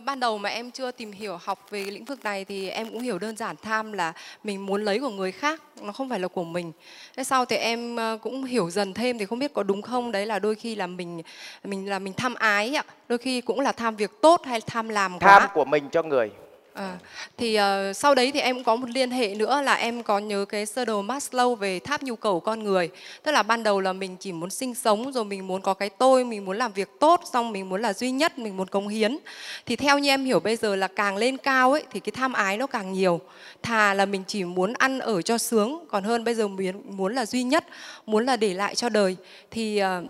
ban đầu mà em chưa tìm hiểu học về lĩnh vực này thì em cũng hiểu đơn giản tham là mình muốn lấy của người khác, nó không phải là của mình. Thế sau thì em ờ, cũng hiểu dần thêm thì không biết có đúng không. Đấy là đôi khi là mình mình là mình tham ái ạ. Đôi khi cũng là tham việc tốt hay tham làm tham quá của mình cho người. À, thì ờ, sau đấy thì em cũng có một liên hệ nữa là em có nhớ cái sơ đồ Maslow về tháp nhu cầu con người. Tức là ban đầu là mình chỉ muốn sinh sống rồi mình muốn có cái tôi mình muốn làm việc tốt xong mình muốn là duy nhất mình muốn cống hiến. Thì theo như em hiểu bây giờ là càng lên cao ấy thì cái tham ái nó càng nhiều. Thà là mình chỉ muốn ăn ở cho sướng còn hơn bây giờ muốn muốn là duy nhất muốn là để lại cho đời. Thì ờ,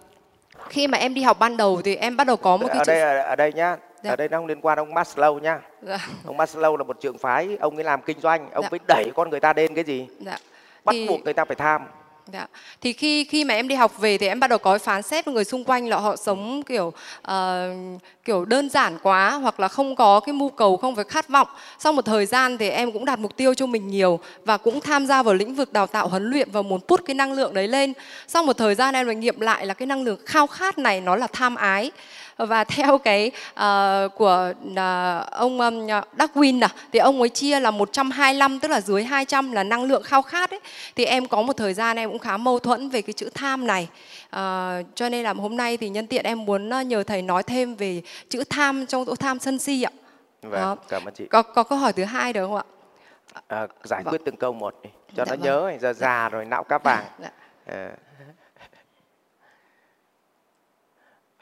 khi mà em đi học ban đầu thì em bắt đầu có một cái ở đây ở đây nhá Dạ. ở đây nó không liên quan ông Maslow nhá dạ, ông Maslow là một trường phái ông ấy làm kinh doanh ông Dạ. ấy đẩy con người ta đến cái gì dạ. bắt Thì- buộc người ta phải tham Dạ. Thì khi khi mà em đi học về thì em bắt đầu có phán xét với người xung quanh là họ sống kiểu ờ, kiểu đơn giản quá hoặc là không có cái mưu cầu không phải khát vọng. Sau một thời gian thì em cũng đặt mục tiêu cho mình nhiều và cũng tham gia vào lĩnh vực đào tạo huấn luyện và muốn put cái năng lượng đấy lên. Sau một thời gian em lại nghiệm lại là cái năng lượng khao khát này nó là tham ái và theo cái ờ, của ờ, ông um, Darwin à, thì ông ấy chia là 125 tức là dưới 200 là năng lượng khao khát ấy thì em có một thời gian em cũng khá mâu thuẫn về cái chữ tham này Ờ, cho nên là hôm nay thì nhân tiện em muốn ờ, nhờ thầy nói thêm về chữ tham trong chỗ tham sân si ạ vâng Đó. cảm ơn chị có có câu hỏi thứ hai được không ạ à, giải Vâng. quyết từng câu một đi cho Dạ nó vâng. nhớ giờ già rồi não cáp vàng Dạ. Ờ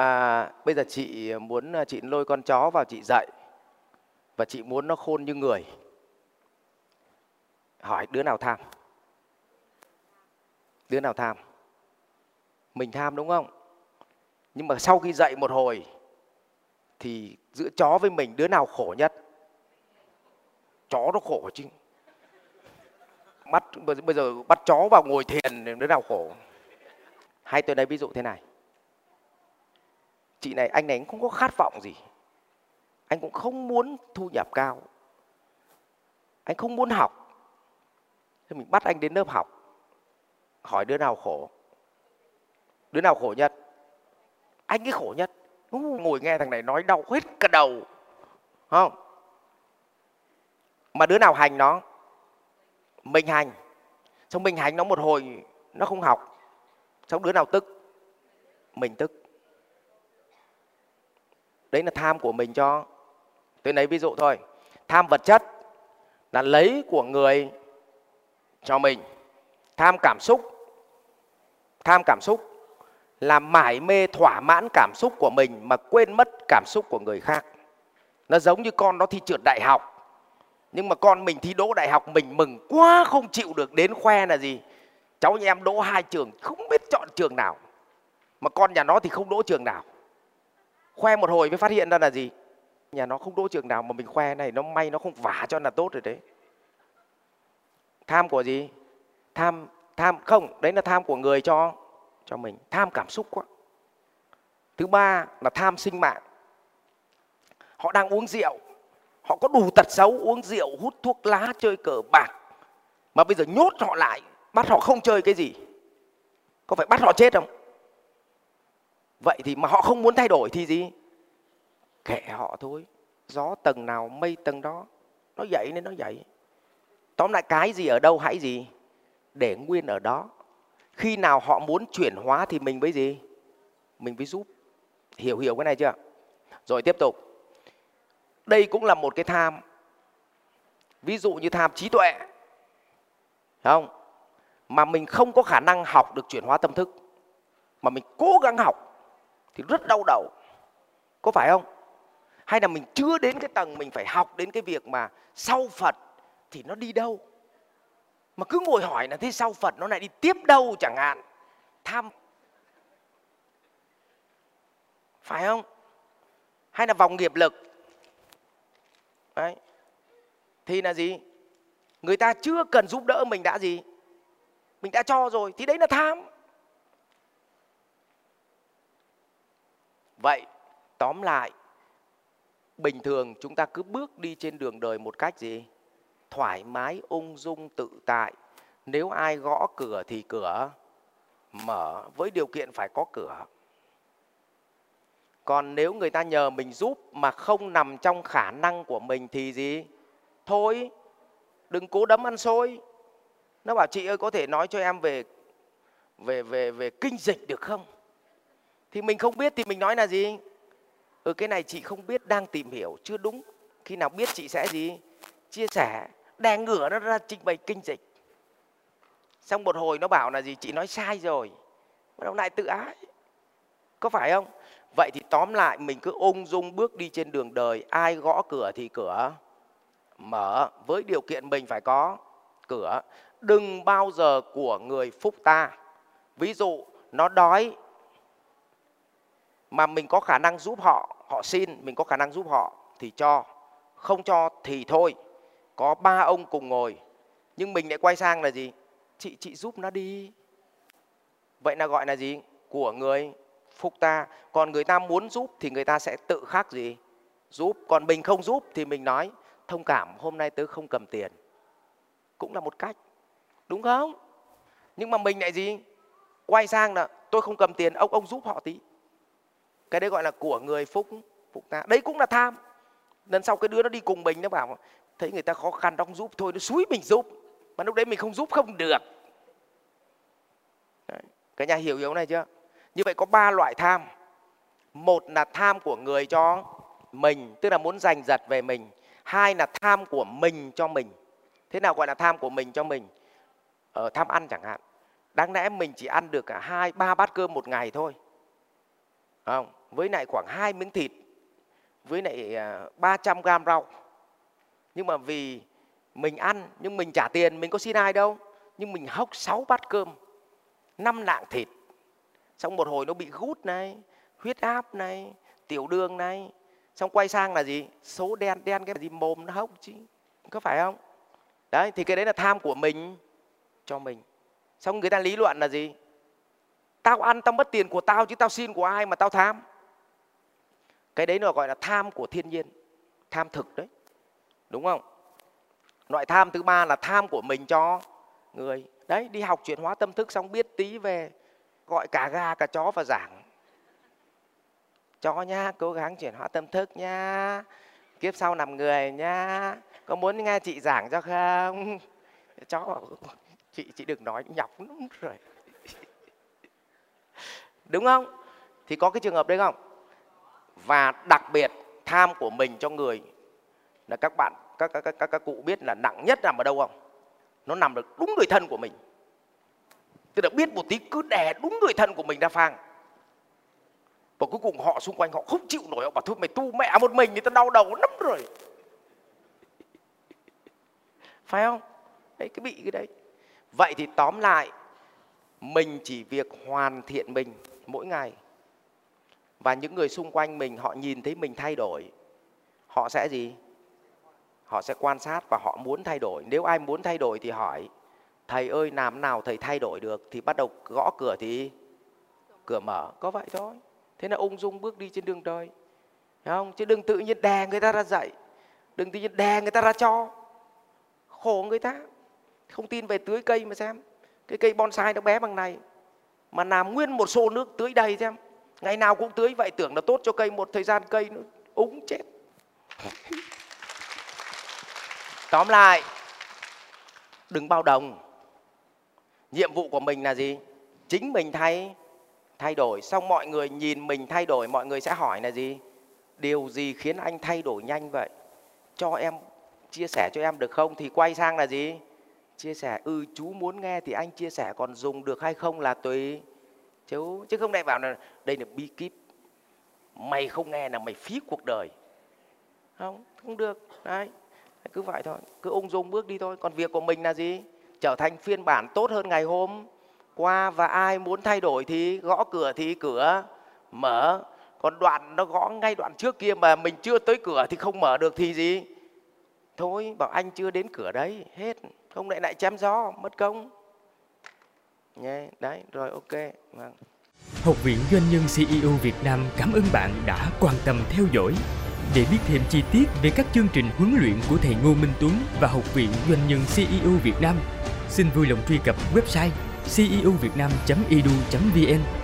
à, bây giờ chị muốn à, chị lôi con chó vào chị dạy và chị muốn nó khôn như người. Hỏi đứa nào tham? Đứa nào tham? Mình tham đúng không? Nhưng mà sau khi dạy một hồi thì giữa chó với mình đứa nào khổ nhất? Chó nó khổ chứ. Bắt bây giờ bắt chó vào ngồi thiền đứa nào khổ? Hay tôi lấy ví dụ thế này chị này, anh này cũng không có khát vọng gì. Anh cũng không muốn thu nhập cao. Anh không muốn học. Thì mình bắt anh đến lớp học. Hỏi đứa nào khổ? Đứa nào khổ nhất? Anh ấy khổ nhất. Ngồi nghe thằng này nói đau hết cả đầu. Không? Mà đứa nào hành nó? Mình hành. Xong mình hành nó một hồi, nó không học. Xong đứa nào tức? Mình tức đấy là tham của mình cho. Tôi lấy ví dụ thôi. Tham vật chất là lấy của người cho mình. Tham cảm xúc. Tham cảm xúc là mải mê thỏa mãn cảm xúc của mình mà quên mất cảm xúc của người khác. Nó giống như con nó thi trượt đại học. Nhưng mà con mình thi đỗ đại học mình mừng quá không chịu được đến khoe là gì? Cháu nhà em đỗ hai trường, không biết chọn trường nào. Mà con nhà nó thì không đỗ trường nào khoe một hồi mới phát hiện ra là gì? Nhà nó không đỗ trường nào mà mình khoe này, nó may nó không vả cho là tốt rồi đấy. Tham của gì? Tham tham, không, đấy là tham của người cho cho mình. Tham cảm xúc quá. Thứ ba là tham sinh mạng. Họ đang uống rượu. Họ có đủ tật xấu, uống rượu, hút thuốc lá, chơi cờ bạc. Mà bây giờ nhốt họ lại, bắt họ không chơi cái gì? Có phải bắt họ chết không? Vậy thì mà họ không muốn thay đổi thì gì? Kệ họ thôi. Gió tầng nào, mây tầng đó. Nó dậy nên nó dậy. Tóm lại cái gì ở đâu hãy gì? Để nguyên ở đó. Khi nào họ muốn chuyển hóa thì mình với gì? Mình mới giúp. Hiểu hiểu cái này chưa? Rồi tiếp tục. Đây cũng là một cái tham. Ví dụ như tham trí tuệ. Không? Mà mình không có khả năng học được chuyển hóa tâm thức. Mà mình cố gắng học thì rất đau đầu. Có phải không? Hay là mình chưa đến cái tầng mình phải học đến cái việc mà sau phật thì nó đi đâu? Mà cứ ngồi hỏi là thế sau phật nó lại đi tiếp đâu chẳng hạn? Tham. Phải không? Hay là vòng nghiệp lực? Đấy. Thì là gì? Người ta chưa cần giúp đỡ mình đã gì? Mình đã cho rồi, thì đấy là tham. Vậy, tóm lại, bình thường chúng ta cứ bước đi trên đường đời một cách gì? Thoải mái, ung dung, tự tại. Nếu ai gõ cửa thì cửa, mở, với điều kiện phải có cửa. Còn nếu người ta nhờ mình giúp mà không nằm trong khả năng của mình thì gì? Thôi, đừng cố đấm ăn xôi. Nó bảo, chị ơi, có thể nói cho em về về về về kinh dịch được không? Thì mình không biết thì mình nói là gì? Ừ cái này chị không biết, đang tìm hiểu, chưa đúng. Khi nào biết chị sẽ gì? Chia sẻ, đè ngửa nó ra trình bày kinh dịch. Xong một hồi nó bảo là gì? Chị nói sai rồi. Bắt đầu lại tự ái. Có phải không? Vậy thì tóm lại, mình cứ ung dung bước đi trên đường đời. Ai gõ cửa thì cửa mở. Với điều kiện mình phải có cửa. Đừng bao giờ của người phúc ta. Ví dụ, nó đói mà mình có khả năng giúp họ họ xin, mình có khả năng giúp họ, thì cho. Không cho thì thôi. Có ba ông cùng ngồi. Nhưng mình lại quay sang là gì? Chị chị giúp nó đi. Vậy là gọi là gì? Của người phục ta. Còn người ta muốn giúp thì người ta sẽ tự khắc gì? Giúp. Còn mình không giúp thì mình nói, thông cảm, hôm nay tớ không cầm tiền. Cũng là một cách. Đúng không? Nhưng mà mình lại gì? Quay sang là, tôi không cầm tiền, ông ông giúp họ tí cái đấy gọi là của người phúc phúc ta. Đấy cũng là tham. Lần sau cái đứa nó đi cùng mình, nó bảo, thấy người ta khó khăn, đóng giúp thôi, nó suối mình giúp. Mà lúc đấy mình không giúp không được. Đấy. cái nhà hiểu yếu này chưa? Như vậy có ba loại tham. Một là tham của người cho mình, tức là muốn giành giật về mình. Hai là tham của mình cho mình. Thế nào gọi là tham của mình cho mình? Ở tham ăn chẳng hạn. Đáng lẽ mình chỉ ăn được cả hai, ba bát cơm một ngày thôi không, với lại khoảng hai miếng thịt, với lại à, 300 gram rau. Nhưng mà vì mình ăn, nhưng mình trả tiền, mình có xin ai đâu. Nhưng mình hốc 6 bát cơm, năm lạng thịt. Xong một hồi nó bị gút này, huyết áp này, tiểu đường này. Xong quay sang là gì? Số đen đen cái gì mồm nó hốc chứ, có phải không? Đấy, thì cái đấy là tham của mình, cho mình. Xong người ta lý luận là gì? Tao ăn, tao mất tiền của tao chứ tao xin của ai mà tao tham. Cái đấy nó gọi là tham của thiên nhiên, tham thực đấy. Đúng không? Loại tham thứ ba là tham của mình cho người. Đấy, đi học chuyển hóa tâm thức xong biết tí về, gọi cả gà cả chó và giảng. Cho nha cố gắng chuyển hóa tâm thức nha kiếp sau làm người nha có muốn nghe chị giảng cho không? Chó chị chị đừng nói, nhọc lắm rồi đúng không? Thì có cái trường hợp đấy không? Và đặc biệt tham của mình cho người là các bạn các các các các, các cụ biết là nặng nhất nằm ở đâu không? Nó nằm được đúng người thân của mình. Tức là biết một tí cứ đè đúng người thân của mình ra phang. Và cuối cùng họ xung quanh họ không chịu nổi họ bảo thôi mày tu mẹ một mình thì tao đau đầu lắm rồi. Phải không? Đấy cái bị cái đấy. Vậy thì tóm lại mình chỉ việc hoàn thiện mình mỗi ngày. Và những người xung quanh mình, họ nhìn thấy mình thay đổi, họ sẽ gì? Họ sẽ quan sát và họ muốn thay đổi. Nếu ai muốn thay đổi thì hỏi, thầy ơi, làm nào thầy thay đổi được? Thì bắt đầu gõ cửa thì cửa mở. Có vậy thôi. Thế là ung dung bước đi trên đường đời Thấy không? Chứ đừng tự nhiên đè người ta ra dạy đừng tự nhiên đè người ta ra cho. Khổ người ta. Không tin về tưới cây mà xem. Cái cây bonsai nó bé bằng này mà làm nguyên một xô nước tưới đầy xem. Ngày nào cũng tưới, vậy tưởng là tốt cho cây, một thời gian cây nó úng chết. Tóm lại, đừng bao đồng. Nhiệm vụ của mình là gì? Chính mình thay thay đổi. Xong mọi người nhìn mình thay đổi, mọi người sẽ hỏi là gì? Điều gì khiến anh thay đổi nhanh vậy? Cho em chia sẻ cho em được không? Thì quay sang là gì? Chia sẻ ừ chú muốn nghe thì anh chia sẻ còn dùng được hay không là tùy. Chú chứ không lại bảo là, đây là bí kíp. Mày không nghe là mày phí cuộc đời. Không không được, đấy. Cứ vậy thôi, cứ ung dung bước đi thôi. Còn việc của mình là gì? Trở thành phiên bản tốt hơn ngày hôm. Qua và ai muốn thay đổi thì gõ cửa thì cửa, mở. Còn đoạn nó gõ ngay đoạn trước kia mà mình chưa tới cửa thì không mở được thì gì? Thôi, bảo anh chưa đến cửa đấy, hết không lại lại chém gió mất công. Nhé đấy rồi ok vâng. Học viện Doanh nhân CEO Việt Nam cảm ơn bạn đã quan tâm theo dõi. Để biết thêm chi tiết về các chương trình huấn luyện của thầy Ngô Minh Tuấn và Học viện Doanh nhân CEO Việt Nam, xin vui lòng truy cập website ceovietnam.edu.vn